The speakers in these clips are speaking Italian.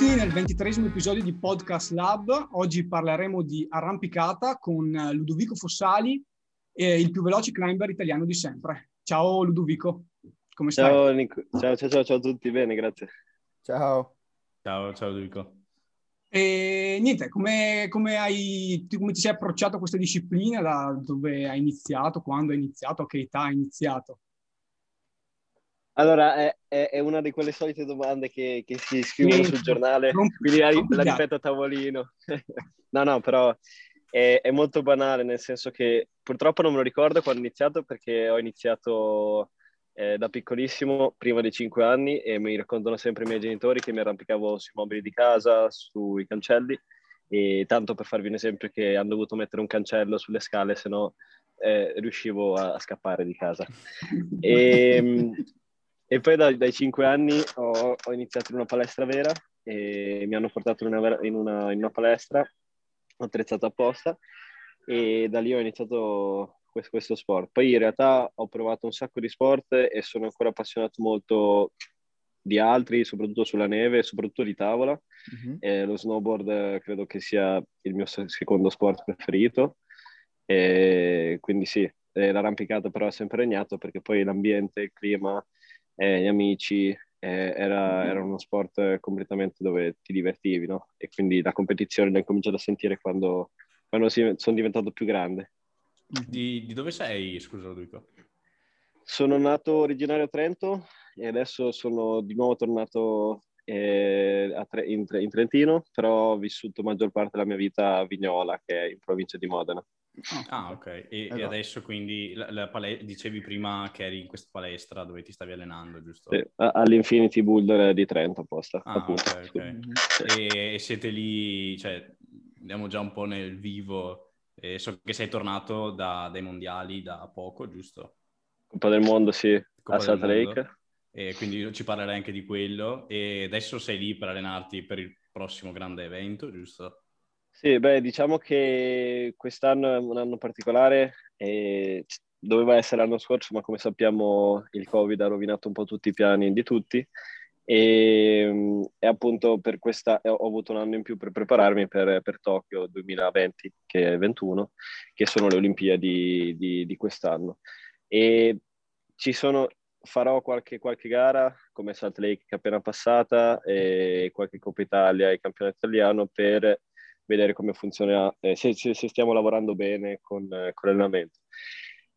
Benvenuti nel ventitresimo episodio di Podcast Lab. Oggi parleremo di arrampicata con Ludovico Fossali, il più veloce climber italiano di sempre. Ciao Ludovico, come stai? Ciao, Nico. ciao, ciao, ciao, ciao a tutti, bene, grazie. Ciao. Ciao, ciao Ludovico. E niente, come, come, hai, come ti sei approcciato a questa disciplina? Da dove hai iniziato? Quando hai iniziato? A che età hai iniziato? Allora, è, è, una di quelle solite domande che, che si scrivono sul giornale, quindi la, la ripeto a tavolino. no, no, però è, è, molto banale, nel senso che purtroppo non me lo ricordo quando ho iniziato, perché ho iniziato eh, da piccolissimo, prima dei 5 anni, e mi raccontano sempre i miei genitori che mi arrampicavo sui mobili di casa, sui cancelli, e tanto per farvi un esempio che hanno dovuto mettere un cancello sulle scale, se no eh, riuscivo a, a, scappare di casa. E, ehm, e poi da, dai cinque anni ho, ho, iniziato in una palestra vera e mi hanno portato in una, in una, in una palestra attrezzata apposta e da lì ho iniziato questo, questo, sport. Poi in realtà ho provato un sacco di sport e sono ancora appassionato molto di altri, soprattutto sulla neve, soprattutto di tavola. Mm-hmm. Eh, lo snowboard credo che sia il mio secondo sport preferito. E quindi sì, l'arrampicata però è sempre regnato perché poi l'ambiente, il clima, eh, gli amici, eh, era, era, uno sport completamente dove ti divertivi, no? E quindi la competizione l'ho cominciato a sentire quando, quando si, sono diventato più grande. Di, di dove sei, scusa Ludovico? Sono nato originario a Trento e adesso sono di nuovo tornato eh, Tre- in, in, Trentino, però ho vissuto maggior parte della mia vita a Vignola, che è in provincia di Modena. Ah, ok. E, esatto. e adesso quindi la, la pale- dicevi prima che eri in questa palestra dove ti stavi allenando, giusto? Sì, all'Infinity Boulder di Trento apposta. Ah, appunto. ok, ok. E, e, siete lì, cioè, andiamo già un po' nel vivo. E so che sei tornato da, dai mondiali da poco, giusto? Coppa del Mondo, sì, Coppa a Salt Lake. E quindi ci parlerai anche di quello. E adesso sei lì per allenarti per il prossimo grande evento, giusto? Sì, beh, diciamo che quest'anno è un anno particolare e doveva essere l'anno scorso, ma come sappiamo il Covid ha rovinato un po' tutti i piani di tutti e, e appunto per questa ho avuto un anno in più per prepararmi per, per Tokyo 2020, che è 21, che sono le Olimpiadi di, di quest'anno. E ci sono, farò qualche, qualche gara come Salt Lake che è appena passata e qualche Coppa Italia e campionato italiano per vedere come funziona, eh, se, se, stiamo lavorando bene con, eh, con l'allenamento.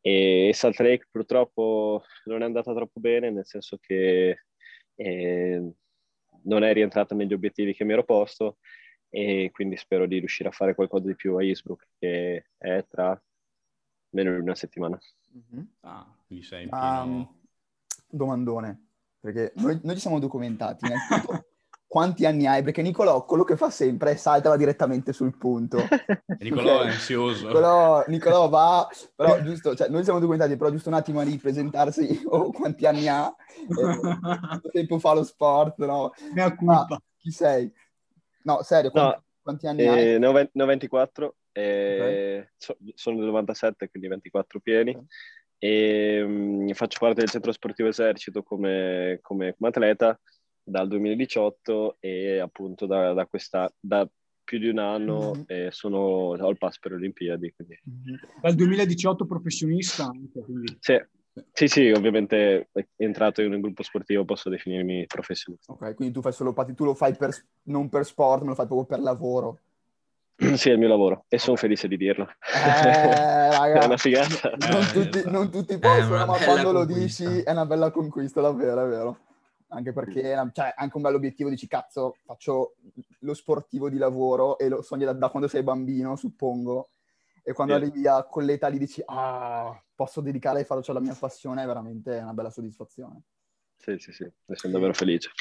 E, e Salt Lake purtroppo non è andata troppo bene, nel senso che eh, non è rientrata negli obiettivi che mi ero posto e quindi spero di riuscire a fare qualcosa di più a Innsbruck che è tra meno di una settimana. Mm-hmm. Ah, quindi sei in pieno... Um, domandone, perché noi, noi ci siamo documentati. Innanzitutto quanti anni hai? Perché Nicolò quello che fa sempre è saltava direttamente sul punto. Nicolò è ansioso. Nicolò, Nicolò va, però giusto, cioè, noi siamo documentati, però giusto un attimo a ripresentarsi o oh, quanti anni ha, eh, quanto tempo fa lo sport, no? Mea culpa. chi sei? No, serio, quanti, no, quanti anni eh, hai? Ne ho, ne ho 24, eh, okay. sono del 97, quindi 24 pieni. Okay. E um, faccio parte del centro sportivo esercito come, come, come atleta dal 2018 e appunto da, da, questa, da più di un anno mm-hmm. eh, sono, ho il pass per le Olimpiadi. Quindi. Mm-hmm. Dal 2018 professionista anche, quindi. Sì. Sì, sì, ovviamente entrato in un gruppo sportivo posso definirmi professionista. Ok, quindi tu fai solo patti, tu lo fai per, non per sport, ma lo fai proprio per lavoro. Sì, è il mio lavoro e sono felice di dirlo. Eh, raga, è una figata. Non tutti, non tutti possono, ma quando lo dici è una bella conquista, davvero, è vero anche perché cioè, anche un bello obiettivo, dici cazzo, faccio lo sportivo di lavoro e lo sogni da, da quando sei bambino, suppongo, e quando yeah. arrivi a quell'età lì dici ah, posso dedicare e farlo, cioè la mia passione, è veramente una bella soddisfazione. Sì, sì, sì, ne sono davvero felice.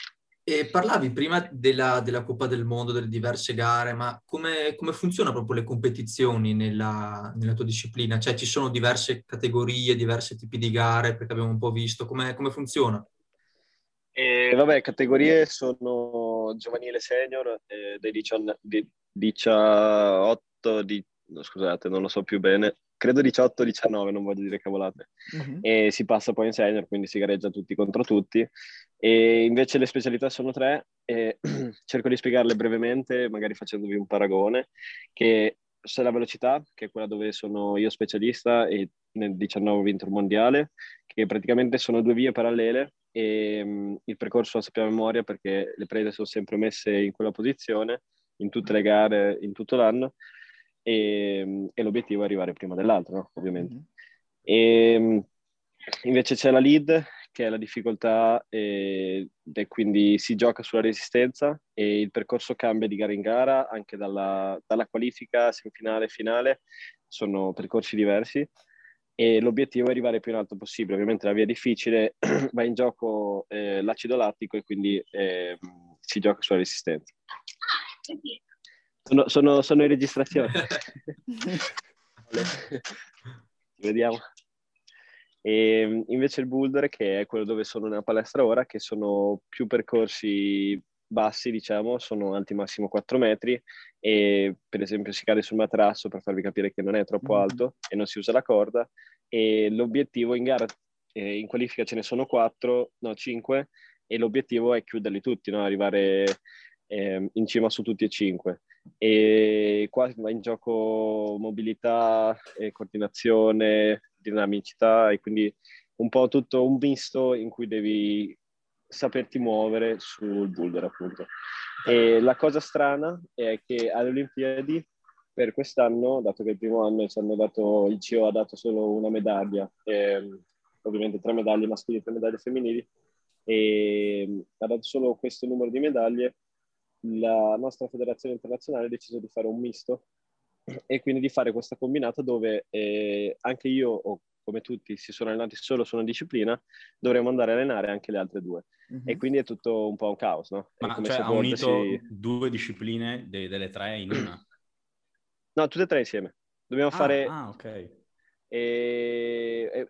E parlavi prima della, della, Coppa del Mondo, delle diverse gare, ma come, come funzionano proprio le competizioni nella, nella, tua disciplina? Cioè ci sono diverse categorie, diversi tipi di gare, perché abbiamo un po' visto, come, come funziona? E vabbè, categorie sono giovanile senior eh, 18, 18 di, no, scusate, non lo so più bene, credo 18-19, non voglio dire cavolate. Uh-huh. E si passa poi in senior, quindi si gareggia tutti contro tutti. E invece le specialità sono tre e cerco di spiegarle brevemente, magari facendovi un paragone, che c'è la velocità, che è quella dove sono io specialista e nel 19 ho vinto il mondiale, che praticamente sono due vie parallele e um, il percorso lo sappiamo a memoria perché le prede sono sempre messe in quella posizione in tutte le gare, in tutto l'anno e, e l'obiettivo è arrivare prima dell'altro, no? ovviamente. Mm-hmm. E, invece c'è la lead che è la difficoltà e, e, quindi si gioca sulla resistenza e il percorso cambia di gara in gara anche dalla, dalla qualifica semifinale finale sono percorsi diversi e l'obiettivo è arrivare più in alto possibile. Ovviamente la via difficile va in gioco eh, l'acido lattico e quindi eh, si gioca sulla resistenza. Sono, sono, sono in registrazione. Vediamo. E ehm, invece il boulder, che è quello dove sono nella palestra ora, che sono più percorsi bassi, diciamo, sono alti massimo 4 metri e per esempio si cade sul materasso per farvi capire che non è troppo mm-hmm. alto e non si usa la corda e l'obiettivo in gara, eh, in qualifica ce ne sono 4, no 5 e l'obiettivo è chiuderli tutti, no? arrivare eh, in cima su tutti e 5 e qua va in gioco mobilità, e coordinazione, dinamicità e quindi un po' tutto un misto in cui devi saperti muovere sul boulder appunto. E la cosa strana è che alle Olimpiadi per quest'anno, dato che il primo anno ci hanno dato, il CIO ha dato solo una medaglia, eh, ovviamente tre medaglie maschili e tre medaglie femminili, e ha dato solo questo numero di medaglie, la nostra federazione internazionale ha deciso di fare un misto e quindi di fare questa combinata dove eh, anche io o come tutti si sono allenati solo su una disciplina, dovremmo andare a allenare anche le altre due. Mm-hmm. E quindi è tutto un po' un caos, no? Ma cioè, ha unito si... due discipline de- delle tre in una? No, tutte e tre insieme. Dobbiamo ah, fare... Ah, ok. E... E...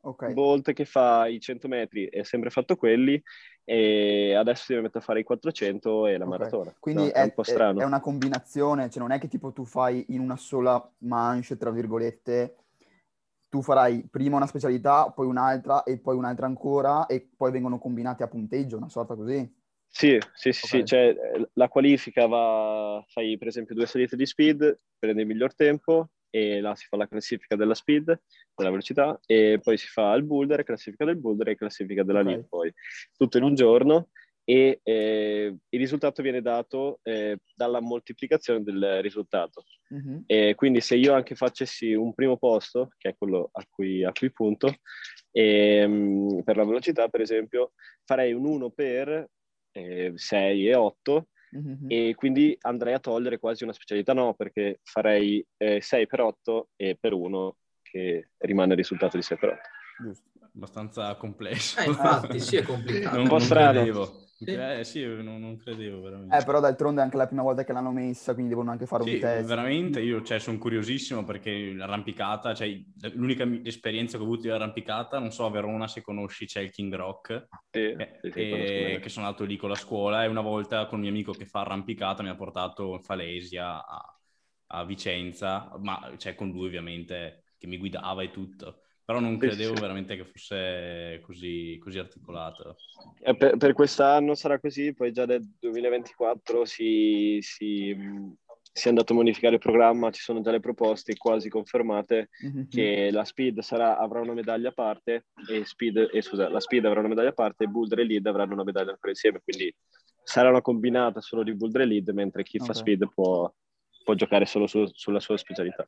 Okay. Bolt che fa i 100 metri è sempre fatto quelli e adesso si deve mettere a fare i 400 e la okay. maratona. Quindi no, è, è, un po' strano. È una combinazione, cioè non è che tipo tu fai in una sola manche, tra virgolette, tu farai prima una specialità, poi un'altra e poi un'altra ancora e poi vengono combinati a punteggio, una sorta così? Sì, sì, sì, okay. sì. Cioè, la qualifica va, fai per esempio due salite di speed, prendi il miglior tempo e là si fa la classifica della speed, della velocità e poi si fa il boulder, classifica del boulder e classifica della okay. lead poi. Tutto in un giorno e eh, il risultato viene dato eh, dalla moltiplicazione del risultato. Mm-hmm. E quindi se io anche facessi un primo posto, che è quello a cui, a cui punto, ehm, per la velocità per esempio, farei un 1 per eh, 6 e 8 mm-hmm. e quindi andrei a togliere quasi una specialità, no, perché farei 6 eh, per 8 e per 1 che rimane il risultato di 6 per 8. Giusto. Abbastanza complesso. Eh, infatti, sì, è complicato. un po' strano. Sì. Eh sì, non, non, credevo veramente. Eh, però d'altronde è anche la prima volta che l'hanno messa, quindi devono anche fare sì, un test. veramente, io cioè, sono curiosissimo perché l'arrampicata, cioè, l'unica esperienza che ho avuto di arrampicata, non so a Verona se conosci, c'è il King Rock, sì, eh, sì, e, che sono andato lì con la scuola e una volta con un mio amico che fa arrampicata mi ha portato in Falesia a, a Vicenza, ma cioè, con lui ovviamente che mi guidava e tutto però non credevo sì. veramente che fosse così, così articolato. Eh, per, per, quest'anno sarà così, poi già nel 2024 si, si, si, è andato a modificare il programma, ci sono già le proposte quasi confermate mm-hmm. che la Speed sarà, avrà una medaglia a parte e, speed, eh, scusa, la Speed avrà una medaglia a parte e Boulder e Lead avranno una medaglia ancora insieme, quindi sarà una combinata solo di Boulder e Lead, mentre chi okay. fa Speed può, può giocare solo su, sulla sua specialità.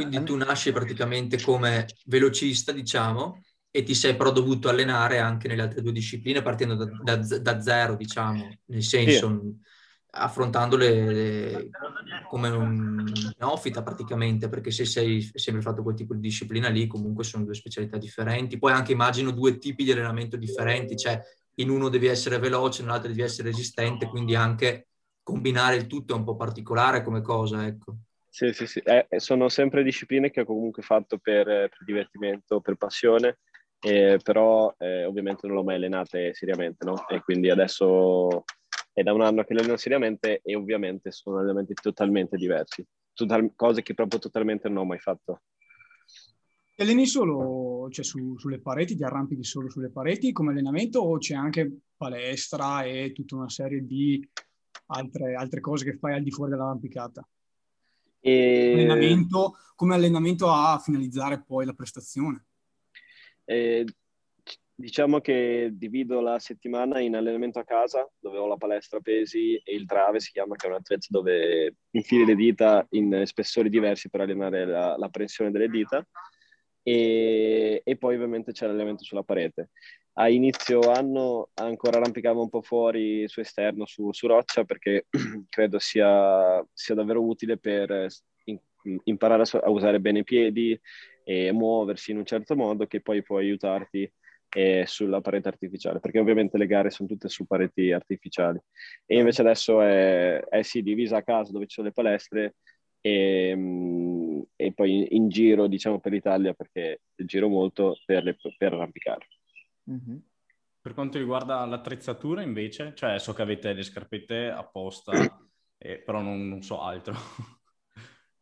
Quindi tu nasci praticamente come velocista, diciamo, e ti sei però dovuto allenare anche nelle altre due discipline partendo da, da, da zero, diciamo, nel senso sì. affrontandole come un neofita praticamente, perché se sei sempre fatto quel tipo di disciplina lì, comunque sono due specialità differenti. Poi anche immagino due tipi di allenamento differenti, cioè in uno devi essere veloce, nell'altro devi essere resistente, quindi anche combinare il tutto è un po' particolare come cosa, ecco. Sì, sì, sì. Eh, sono sempre discipline che ho comunque fatto per, per divertimento, per passione, eh, però eh, ovviamente non l'ho mai allenate seriamente, no? E quindi adesso è da un anno che le alleno seriamente e ovviamente sono allenamenti totalmente diversi, Total- cose che proprio totalmente non ho mai fatto. Ti alleni solo cioè su, sulle pareti, ti arrampichi solo sulle pareti come allenamento o c'è anche palestra e tutta una serie di altre, altre cose che fai al di fuori dell'arrampicata? E... Allenamento, come allenamento a finalizzare poi la prestazione? Eh, diciamo che divido la settimana in allenamento a casa, dove ho la palestra pesi e il trave, si chiama, che è un attrezzo dove infili le dita in spessori diversi per allenare la, la pressione delle dita. E, e, poi ovviamente c'è l'allenamento sulla parete. A inizio anno ancora arrampicavo un po' fuori su esterno, su, su roccia, perché credo sia, sia davvero utile per imparare a, usare bene i piedi e muoversi in un certo modo che poi può aiutarti eh, sulla parete artificiale, perché ovviamente le gare sono tutte su pareti artificiali. E invece adesso è, è sì, divisa a casa dove ci sono le palestre e, mm, e poi in giro, diciamo, per l'Italia, perché giro molto per, le, per arrampicare. Mm-hmm. Per quanto riguarda l'attrezzatura invece, cioè so che avete le scarpette apposta, eh, però non, non so altro.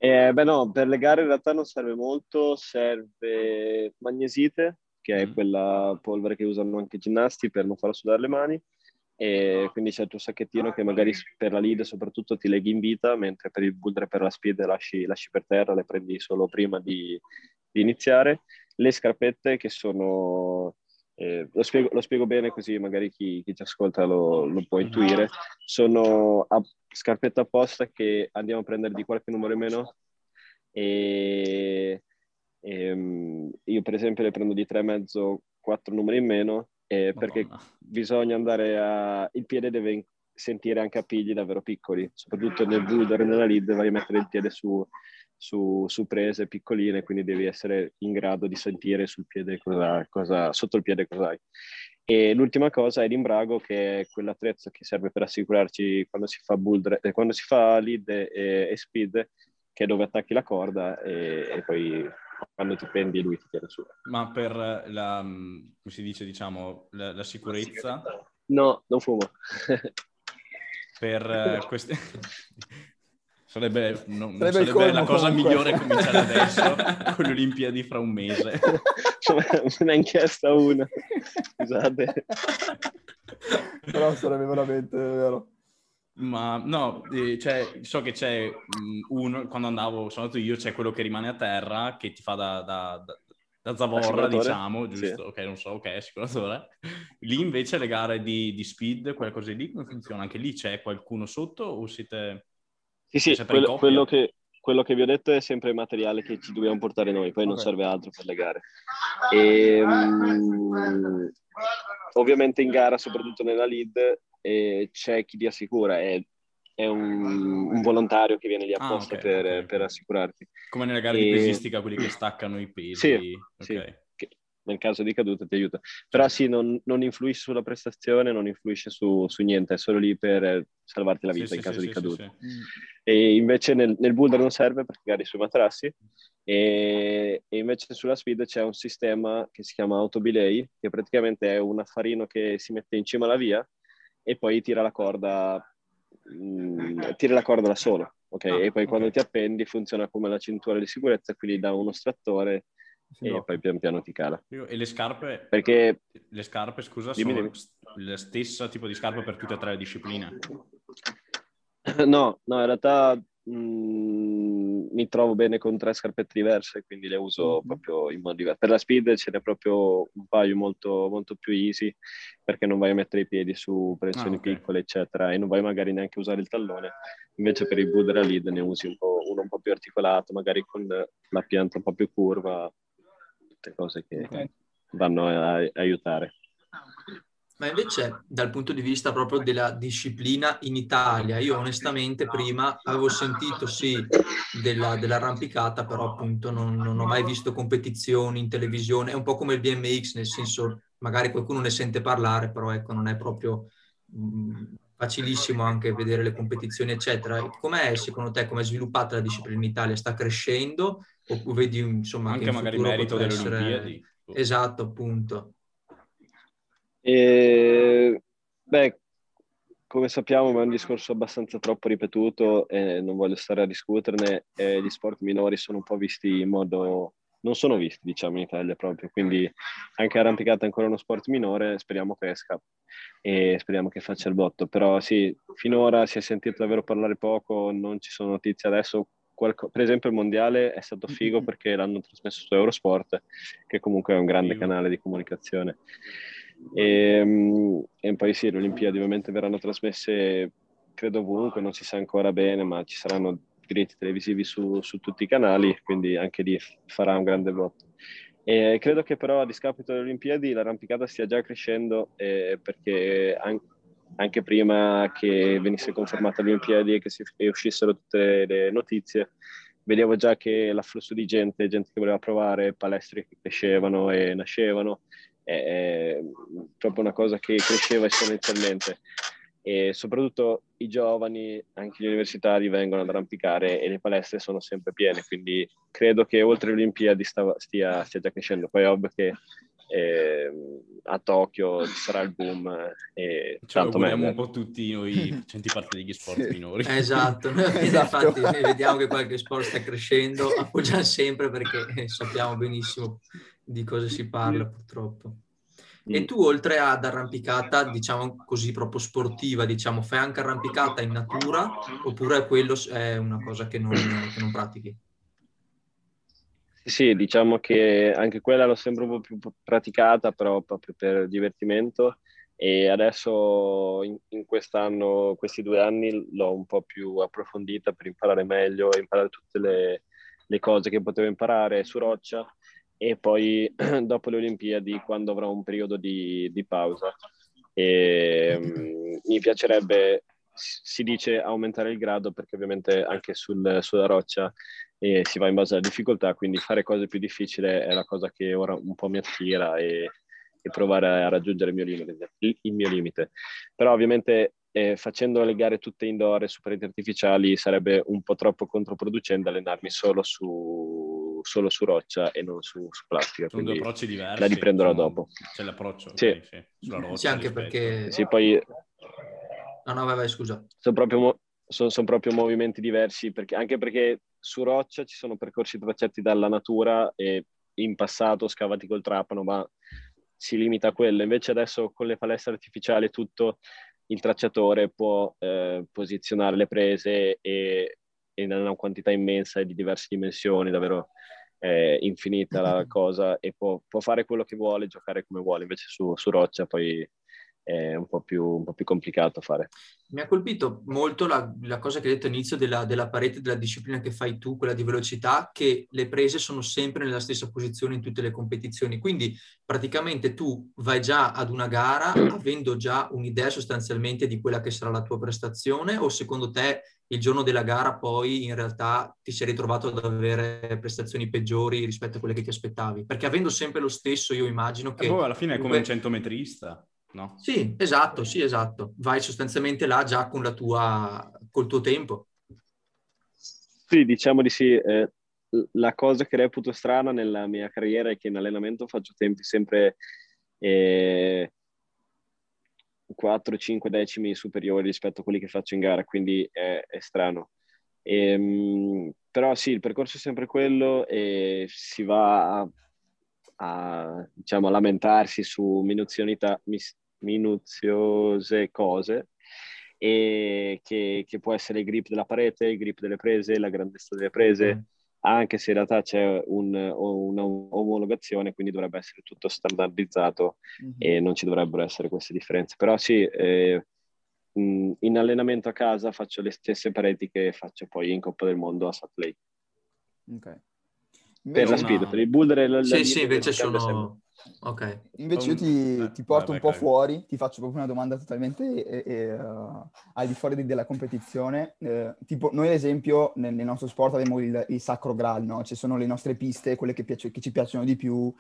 Eh, beh no, per le gare in realtà non serve molto, serve magnesite, che è mm. quella polvere che usano anche i ginnasti per non far sudare le mani, e quindi c'è il tuo sacchettino che magari per la lead soprattutto ti leghi in vita, mentre per il boulder e per la speed lasci, lasci per terra, le prendi solo prima di, di iniziare. Le scarpette che sono eh, lo, spiego, lo, spiego, bene così magari chi, chi ci ascolta lo, lo, può intuire, sono a, scarpette apposta che andiamo a prendere di qualche numero in meno. E, e ehm, io per esempio le prendo di 3,5, 4 numeri in meno eh, perché bisogna andare a... il piede deve sentire anche appigli davvero piccoli, soprattutto nel boulder e nella lead vai a mettere il piede su su, su, prese piccoline, quindi devi essere in grado di sentire sul piede cosa, cosa, sotto il piede cosa hai. E l'ultima cosa è l'imbrago, che è quell'attrezzo che serve per assicurarci quando si fa boulder, eh, quando si fa lead e, e, speed, che è dove attacchi la corda e, e, poi quando ti prendi lui ti tiene su. Ma per la, come si dice, diciamo, la, la sicurezza? No, non fumo. per uh, queste... Sarebbe, non, sarebbe, sarebbe la cosa comunque. migliore cominciare adesso con le Olimpiadi fra un mese. Me ne ha inchiesta una. Scusate. Però sarebbe veramente vero. Ma no, eh, cioè, so che c'è uno, quando andavo, sono andato io, c'è quello che rimane a terra, che ti fa da, da, da, da zavorra, diciamo, giusto? Sì. Ok, non so, ok, assicuratore. Lì invece le gare di, di speed, quelle cose lì, come funziona? Anche lì c'è qualcuno sotto o siete... Sì, sì, quello, quello, che, quello, che, vi ho detto è sempre il materiale che ci dobbiamo portare noi, poi okay. non serve altro per le gare. E, um, ovviamente in gara, soprattutto nella lead, eh, c'è chi ti assicura, è, è un, un, volontario che viene lì ah, apposta ah, okay, per, okay. per, assicurarti. Come nelle gare e... di pesistica, quelli che staccano i pesi. Sì, sì nel caso di caduta ti aiuta. Però sì, non, non influisce sulla prestazione, non influisce su, su, niente, è solo lì per salvarti la vita sì, in sì, caso sì, di caduta. E invece nel, nel boulder non serve perché gari sui materassi e, e, invece sulla speed c'è un sistema che si chiama auto belay, che praticamente è un affarino che si mette in cima alla via e poi tira la corda, mh, mm, tira la corda da solo. Okay? Ah, e poi okay. quando ti appendi funziona come la cintura di sicurezza, quindi da uno strattore e no. poi pian piano ti cala. E le scarpe? Perché... Le scarpe, scusa, dimmi, sono dimmi. la stessa tipo di scarpa per tutte e tre le discipline? No, no, in realtà mh, mm, mi trovo bene con tre scarpette diverse, quindi le uso mm-hmm. proprio in modo diverso. Per la speed ce n'è proprio un paio molto, molto più easy, perché non vai a mettere i piedi su pressioni ah, okay. piccole, eccetera, e non vai magari neanche a usare il tallone. Invece per il boot della lead ne usi un uno un po' più articolato, magari con la pianta un po' più curva, tutte cose che okay. vanno a, a aiutare. Ma invece dal punto di vista proprio della disciplina in Italia, io onestamente prima avevo sentito sì della, dell'arrampicata, però appunto non, non, ho mai visto competizioni in televisione, è un po' come il BMX, nel senso magari qualcuno ne sente parlare, però ecco non è proprio mh, facilissimo anche vedere le competizioni eccetera. Com'è secondo te, come è sviluppata la disciplina in Italia? Sta crescendo? O vedi insomma... Anche magari merito delle essere... Olimpiadi. Esatto, appunto. E, beh, come sappiamo è un discorso abbastanza troppo ripetuto e non voglio stare a discuterne. Eh, gli sport minori sono un po' visti in modo non sono visti, diciamo, in Italia proprio. Quindi anche arrampicata è ancora uno sport minore, speriamo cresca e speriamo che faccia il botto. Però sì, finora si è sentito davvero parlare poco, non ci sono notizie adesso. Qualco... Per esempio il mondiale è stato figo perché l'hanno trasmesso su Eurosport, che comunque è un grande canale di comunicazione. E, ehm, e poi sì, le Olimpiadi ovviamente verranno trasmesse credo ovunque, non si sa ancora bene, ma ci saranno diritti televisivi su, su tutti i canali, quindi anche lì farà un grande botto. E credo che però a discapito delle Olimpiadi l'arrampicata stia già crescendo eh, perché an- anche prima che venisse confermata le Olimpiadi e che si, e uscissero tutte le notizie, vedevo già che l'afflusso di gente, gente che voleva provare, palestre che crescevano e nascevano, è proprio una cosa che cresceva esponenzialmente e soprattutto i giovani, anche gli universitari, vengono ad arrampicare e le palestre sono sempre piene, quindi credo che oltre le Olimpiadi stia, stia, stia già crescendo. Poi è ovvio che eh, a Tokyo ci sarà il boom e cioè, tanto meglio. un po' tutti noi facenti parte degli sport sì. minori. Esatto, esatto. infatti vediamo che qualche sport sta crescendo, appoggiamo sempre perché sappiamo benissimo di cosa si parla purtroppo. E mm. tu oltre ad arrampicata, diciamo così, proprio sportiva, diciamo, fai anche arrampicata in natura oppure quello è una cosa che non, che non pratichi? Sì, diciamo che anche quella l'ho sempre un po' più praticata, però proprio per divertimento. E adesso in, in quest'anno, questi due anni, l'ho un po' più approfondita per imparare meglio, imparare tutte le, le cose che potevo imparare su roccia e poi dopo le Olimpiadi quando avrò un periodo di, di pausa. E, um, mi piacerebbe, si dice, aumentare il grado perché ovviamente anche sul, sulla roccia eh, si va in base alla difficoltà, quindi fare cose più difficili è la cosa che ora un po' mi attira e, e provare a raggiungere il mio limite. Il mio limite. Però ovviamente eh, facendo le gare tutte indoor e su pareti artificiali sarebbe un po' troppo controproducente allenarmi solo su, solo su roccia e non su, su plastica. Sono due approcci diversi. La riprenderò dopo. C'è l'approccio sì. sì, sulla roccia. Sì, anche perché... Sì, poi... No, no, vai, vai, scusa. Sono proprio, sono, sono proprio movimenti diversi, perché, anche perché su roccia ci sono percorsi tracciati dalla natura e in passato scavati col trapano, ma si limita a quello. Invece adesso con le palestre artificiali tutto il tracciatore può eh, posizionare le prese e, in una quantità immensa e di diverse dimensioni, davvero eh, infinita la cosa, e può, può, fare quello che vuole, giocare come vuole. Invece su, su roccia poi è un po' più, un po più complicato fare. Mi ha colpito molto la, la cosa che hai detto all'inizio della, della, parete della disciplina che fai tu, quella di velocità, che le prese sono sempre nella stessa posizione in tutte le competizioni. Quindi praticamente tu vai già ad una gara avendo già un'idea sostanzialmente di quella che sarà la tua prestazione o secondo te il giorno della gara poi in realtà ti sei ritrovato ad avere prestazioni peggiori rispetto a quelle che ti aspettavi? Perché avendo sempre lo stesso io immagino che... E poi alla fine è come un centometrista no? Sì, esatto, sì, esatto. Vai sostanzialmente là già con la tua, col tuo tempo. Sì, diciamo di sì. Eh, la cosa che reputo strana nella mia carriera è che in allenamento faccio tempi sempre eh, 4-5 decimi superiori rispetto a quelli che faccio in gara, quindi è, è strano. E, ehm, però sì, il percorso è sempre quello e si va a a, diciamo, a lamentarsi su minuziose cose e che, che, può essere il grip della parete, il grip delle prese, la grandezza delle prese, mm. anche se in realtà c'è un, una omologazione, quindi dovrebbe essere tutto standardizzato mm-hmm. e non ci dovrebbero essere queste differenze. Però sì, eh, in allenamento a casa faccio le stesse pareti che faccio poi in Coppa del Mondo a Salt Lake. Ok per la speed, per il boulder e la, Sì, sì, invece sono... Ok. Invece io ti, eh, ti porto vai, un po' vai. fuori, ti faccio proprio una domanda totalmente eh, eh, uh, al di fuori della competizione. Eh, tipo, noi ad esempio nel, nel, nostro sport abbiamo il, il sacro graal, no? Ci sono le nostre piste, quelle che, piace, che ci piacciono di più,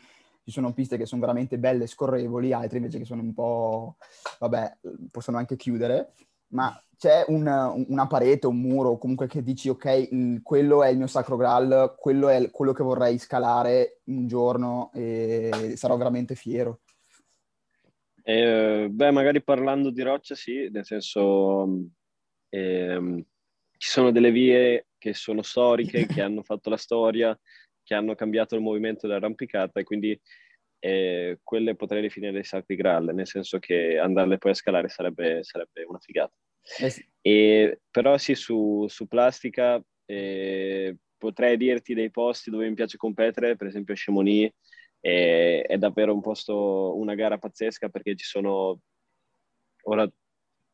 ci sono piste che sono veramente belle e scorrevoli, altre invece che sono un po', vabbè, possono anche chiudere ma c'è una, una, parete, un muro, comunque che dici ok, quello è il mio sacro graal, quello è quello che vorrei scalare un giorno e sarò veramente fiero. Eh, beh, magari parlando di roccia sì, nel senso eh, ci sono delle vie che sono storiche, che hanno fatto la storia, che hanno cambiato il movimento dell'arrampicata e quindi eh, quelle potrei definire dei sacri graal, nel senso che andarle poi a scalare sarebbe, sarebbe una figata. Eh sì. e, però sì, su, su plastica eh, potrei dirti dei posti dove mi piace competere, per esempio Chamonix, è, è davvero un posto, una gara pazzesca perché ci sono, ora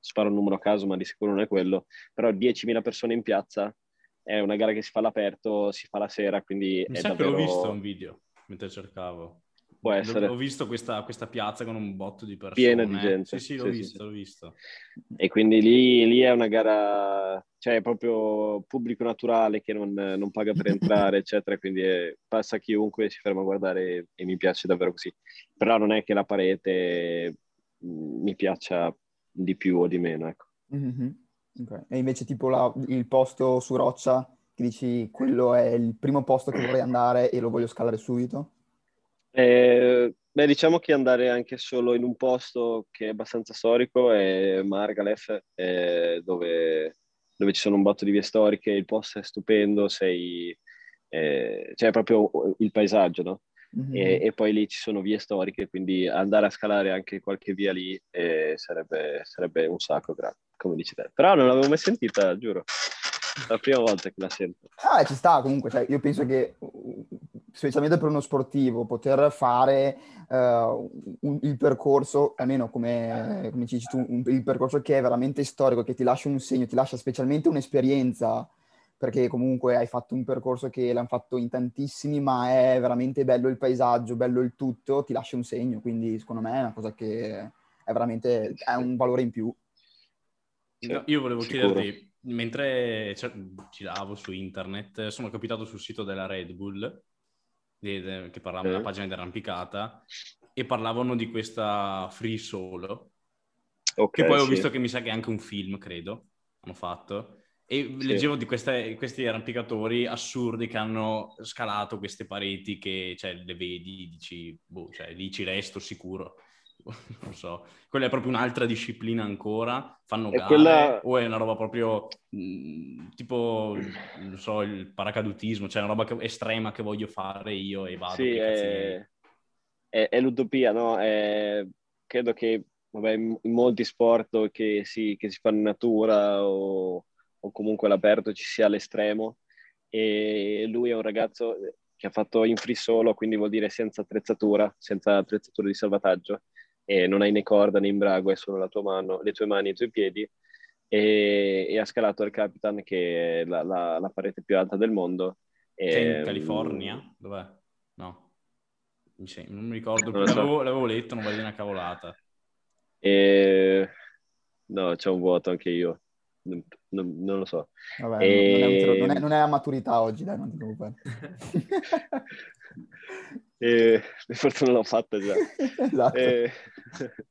sparo un numero a caso ma di sicuro non è quello, però 10.000 persone in piazza, è una gara che si fa all'aperto, si fa la sera, quindi... Mi è sa davvero... che l'ho visto un video mentre cercavo. Può essere. Ho visto questa, questa, piazza con un botto di persone. Piena di gente. Sì, sì, l'ho sì, visto, sì. l'ho visto. E quindi lì, lì, è una gara, cioè è proprio pubblico naturale che non, non paga per entrare, eccetera, quindi è, passa chiunque, si ferma a guardare e mi piace davvero così. Però non è che la parete mm, mi piaccia di più o di meno, ecco. Mm-hmm. Okay. E invece tipo la, il posto su roccia, che dici quello è il primo posto che vorrei andare e lo voglio scalare subito? Eh, beh, diciamo che andare anche solo in un posto che è abbastanza storico è Margalef, eh, dove, dove, ci sono un botto di vie storiche, il posto è stupendo, sei, eh, cioè proprio il paesaggio, no? Mm-hmm. E, e, poi lì ci sono vie storiche, quindi andare a scalare anche qualche via lì eh, sarebbe, sarebbe, un sacco, come dici te. Però non l'avevo mai sentita, giuro. La prima volta che la sento. Ah, ci sta comunque, cioè, io penso che specialmente per uno sportivo, poter fare uh, un, il percorso, almeno come, come dici tu, un, il percorso che è veramente storico, che ti lascia un segno, ti lascia specialmente un'esperienza, perché comunque hai fatto un percorso che l'hanno fatto in tantissimi, ma è veramente bello il paesaggio, bello il tutto, ti lascia un segno, quindi secondo me è una cosa che è veramente, è un valore in più. No, io volevo Sicuro. chiederti, mentre giravo su internet, sono capitato sul sito della Red Bull che parlavano della pagina dell'arrampicata e parlavano di questa Free Solo, okay, che poi ho visto che mi sa che è anche un film, credo, hanno fatto. E sì. leggevo di queste, questi arrampicatori assurdi che hanno scalato queste pareti che cioè, le vedi, dici, boh, cioè, lì ci resto sicuro. non so, quella è proprio un'altra disciplina ancora, fanno gare quella... o è una roba proprio mh, mm, tipo, non so, il paracadutismo, cioè una roba che, estrema che voglio fare io e vado. Sì, è... È, è, l'utopia, no? Credo che vabbè, in molti sport che si, che si fanno in natura o, o comunque all'aperto ci sia l'estremo e lui è un ragazzo che ha fatto in free solo, quindi vuol dire senza attrezzatura, senza attrezzatura di salvataggio e non hai né corda né imbrago, è solo la tua mano, le tue mani e i tuoi piedi e, e ha scalato il Capitan che è la, la, la parete più alta del mondo. E, C'è in ehm, California? Dov'è? No. Non mi ricordo, non so. l'avevo, l'avevo, letto, non voglio una cavolata. E... No, c'è un vuoto anche io. Non, non, non lo so. Vabbè, e... non, è non, è, non, è a maturità oggi, dai, non ti preoccupare. e per fortuna l'ho fatta già. esatto. E...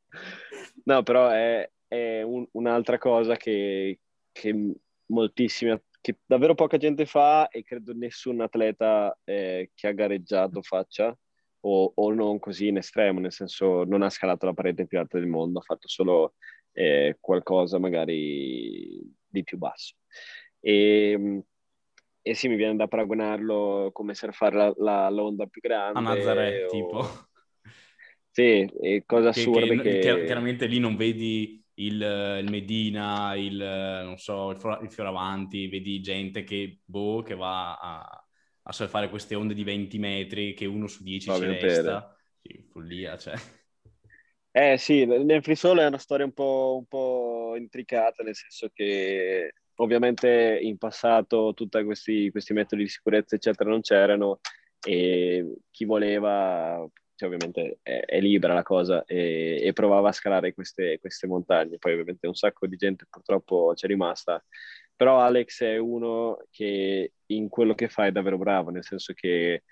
no, però è, è un, un'altra cosa che, che moltissimi, che davvero poca gente fa e credo nessun atleta eh, che ha gareggiato faccia. O, o, non così in estremo, nel senso non ha scalato la parete più alta del mondo, ha fatto solo eh, qualcosa magari di più basso. E, e sì, mi viene da paragonarlo come surfare la, la, l'onda più grande. A Nazareth, o... tipo. Sì, e cosa assurda che, che... Chiaramente lì non vedi il, il Medina, il, non so, il, il Fioravanti, vedi gente che, boh, che va a, a surfare queste onde di 20 metri che uno su 10 ci resta. Sì, follia, cioè. Eh sì, nel free solo è una storia un po', un po' intricata, nel senso che ovviamente in passato tutti questi, questi, metodi di sicurezza eccetera non c'erano e chi voleva cioè ovviamente è, è, libera la cosa e, e provava a scalare queste, queste, montagne. Poi ovviamente un sacco di gente purtroppo c'è rimasta. Però Alex è uno che in quello che fa è davvero bravo nel senso che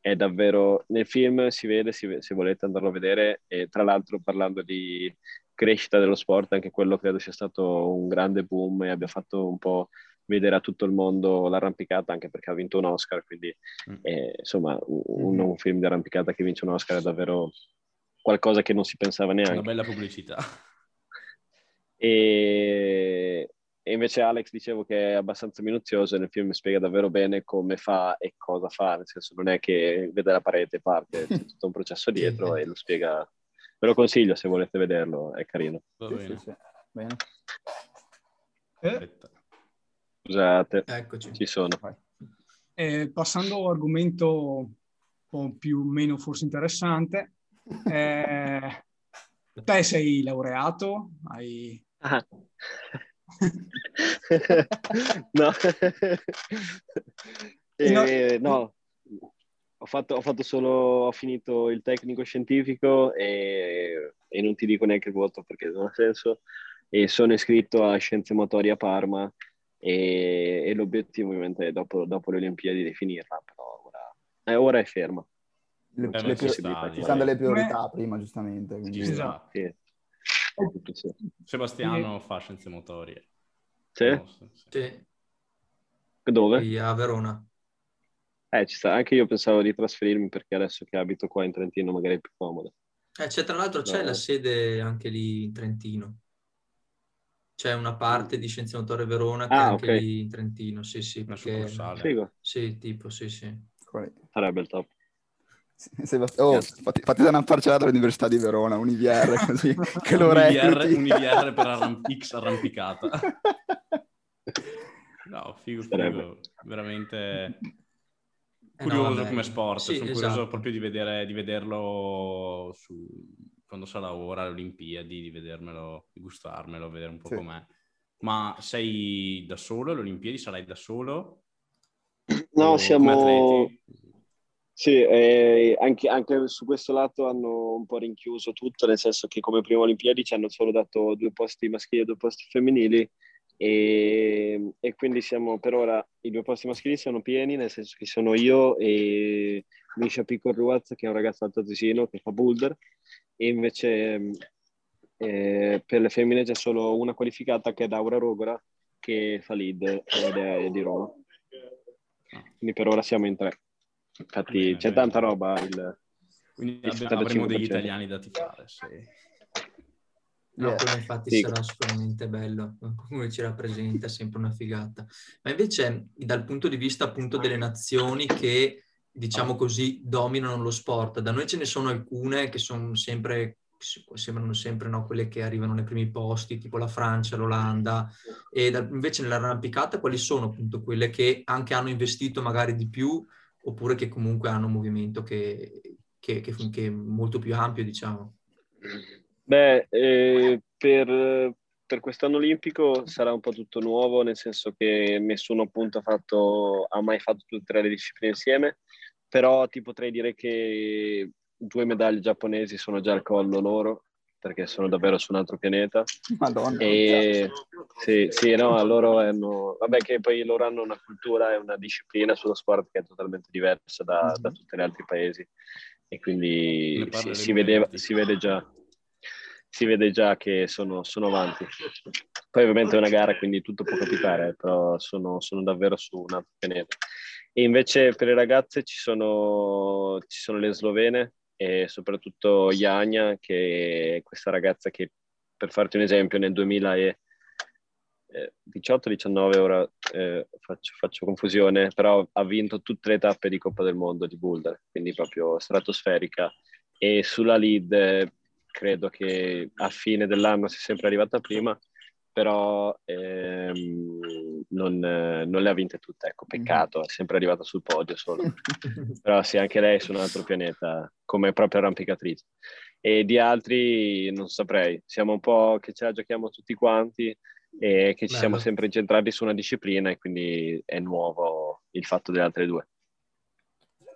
è davvero nel film si vede se volete andarlo a vedere e tra l'altro parlando di crescita dello sport, anche quello credo sia stato un grande boom e abbia fatto un po' vedere a tutto il mondo l'arrampicata, anche perché ha vinto un Oscar, quindi mm. eh, insomma un, mm. un, film di arrampicata che vince un Oscar è davvero qualcosa che non si pensava neanche. Una bella pubblicità. E, e invece Alex dicevo che è abbastanza minuzioso e nel film spiega davvero bene come fa e cosa fa, nel senso non è che vede la parete e parte, c'è tutto un processo dietro e lo spiega. Ve lo consiglio se volete vederlo, è carino. Sì, sì, sì. Bene. Eh? Scusate, Eccoci. ci sono. Eh, passando all'argomento un po' più o meno forse interessante, eh, te sei laureato? Hai... Ah. no. Eh, no, ho fatto, ho fatto, solo, ho finito il tecnico scientifico e, e, non ti dico neanche il voto perché non ha senso. E sono iscritto a Scienze Motorie a Parma e, e l'obiettivo ovviamente è dopo, dopo, le Olimpiadi di finirla, però ora, eh, ora è ferma. Le, le prior- ci sono delle priorità prima, giustamente. Quindi... Esatto. Sì. Sebastiano fa Scienze Motorie. Sì? No, sì, sì. Sì. Dove? Sì, a Verona. Eh, ci sta. Anche io pensavo di trasferirmi perché adesso che abito qua in Trentino magari è più comodo. Eh, c'è tra l'altro c'è No. la sede anche lì in Trentino. C'è una parte di Scienze Motorie Verona che Ah, è anche ok. lì in Trentino, sì, sì, perché... Sì, tipo, sì, sì. Sarebbe il top. Sebast- oh, fatti, fatti da una parcellata all'Università di Verona, un IVR così, che lo un IVR, recluti. un IVR per arram- X arrampicata. No, figo, figo. Veramente Eh, no, curioso vabbè. come sport. Sì, Sono curioso esatto. proprio di, vedere, di vederlo su, quando sarà ora alle Olimpiadi, di vedermelo, di gustarmelo, vedere un po' Sì. com'è. Ma sei da solo alle Olimpiadi? Sarai da solo? No, O siamo... Sì, eh, anche, anche su questo lato hanno un po' rinchiuso tutto, nel senso che come prima Olimpiadi ci hanno solo dato due posti maschili e due posti femminili e, e quindi siamo per ora, i due posti maschili sono pieni, nel senso che sono io e Misha Piccol-Ruaz, che è un ragazzo altoatesino che fa boulder, e invece eh, per le femmine c'è solo una qualificata che è Daura Rogora, che fa lead ed è di Roma. Quindi per ora siamo in tre. Infatti Bene, c'è bene. tanta roba. Il... Quindi il avremo 75%. degli italiani da tifare, sì. No, Yeah. quello infatti Figo. sarà sicuramente bello, come ci rappresenta, è sempre una figata. Ma invece dal punto di vista appunto delle nazioni che, diciamo così, dominano lo sport, da noi ce ne sono alcune che sono sempre, sembrano sempre no, quelle che arrivano nei primi posti, tipo la Francia, l'Olanda, e da- invece nell'arrampicata quali sono appunto quelle che anche hanno investito magari di più, oppure che comunque hanno un movimento che, che- che- che è molto più ampio, diciamo. Beh, eh, per, per quest'anno olimpico sarà un po' tutto nuovo, nel senso che nessuno appunto ha, fatto, ha mai fatto tutte e tre le discipline insieme, però ti potrei dire che due medaglie giapponesi sono già al collo loro, perché sono davvero su un altro pianeta. Madonna. E sì, sì, no, loro hanno, vabbè che poi loro hanno una cultura e una disciplina sullo sport che è totalmente diversa da, da tutti gli altri paesi e quindi si, si vedeva, si vede già, si vede già che sono, sono avanti. Poi ovviamente è una gara, quindi tutto può capitare, però sono, sono davvero su un altro pianeta. E invece per le ragazze ci sono, ci sono le slovene e soprattutto Janja, che è questa ragazza che, per farti un esempio, nel 2018-19, ora eh, faccio, faccio confusione, però ha vinto tutte le tappe di Coppa del Mondo di boulder, quindi proprio stratosferica. E sulla lead eh, credo che a fine dell'anno sia sempre arrivata prima, però ehm, non, eh, non le ha vinte tutte, ecco, peccato, è sempre arrivata sul podio solo. Però sì, anche lei è su un altro pianeta, come proprio arrampicatrice. E di altri non saprei, siamo un po' che ce la giochiamo tutti quanti e che ci Bello. siamo sempre incentrati su una disciplina e quindi è nuovo il fatto delle altre due.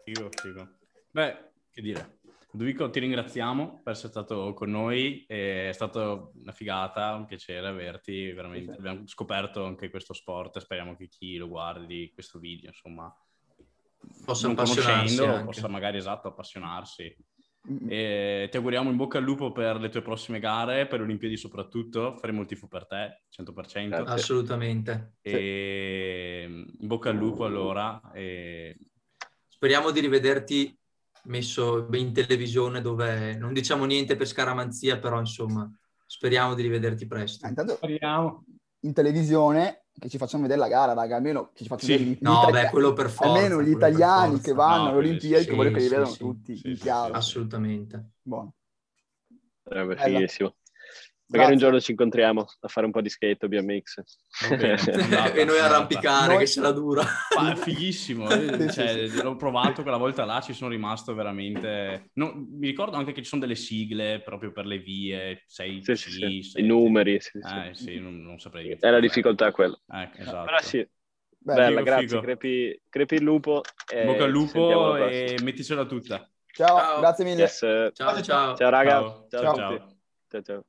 Figo, figo. Beh, che dire. Ludovico, ti ringraziamo per essere stato con noi, è stata una figata, un piacere averti, veramente. Abbiamo scoperto anche questo sport, speriamo che chi lo guardi questo video, insomma, Possa non appassionarsi conoscendo, anche. possa magari esatto appassionarsi. E ti auguriamo in bocca al lupo per le tue prossime gare, per le Olimpiadi soprattutto, faremo il tifo per te, 100%. Grazie. Assolutamente. E in bocca al lupo allora. E... Speriamo di rivederti messo in televisione dove non diciamo niente per scaramanzia, però insomma speriamo di rivederti presto. Ah, intanto Speriamo. in televisione che ci facciano vedere la gara, raga, almeno che ci facciano sì. vedere No, beh, quello per forza. Almeno gli italiani che vanno no, alle Olimpiadi, sì, che voglio che li vedano sì, tutti, in chiaro. Assolutamente. Buono. Sarebbe fighissimo. Magari un giorno ci incontriamo a fare un po' di skate o BMX. e noi arrampicare, noi... che ce la dura. Ma è fighissimo. Eh, cioè, l'ho provato quella volta là, ci sono rimasto veramente... No, mi ricordo anche che ci sono delle sigle proprio per le vie, 6 sì, sì, sì. i numeri. Sì, eh, sì, non, non saprei È la difficoltà quella. Eh, esatto. Però sì, Beh, Bella, figo, grazie. Figo. Crepi, crepi, il lupo. Bocca al lupo e metticela tutta. Ciao, ciao. grazie mille. Yes. Ciao, ciao. Ciao, raga. ciao. ciao. ciao. ciao. ciao.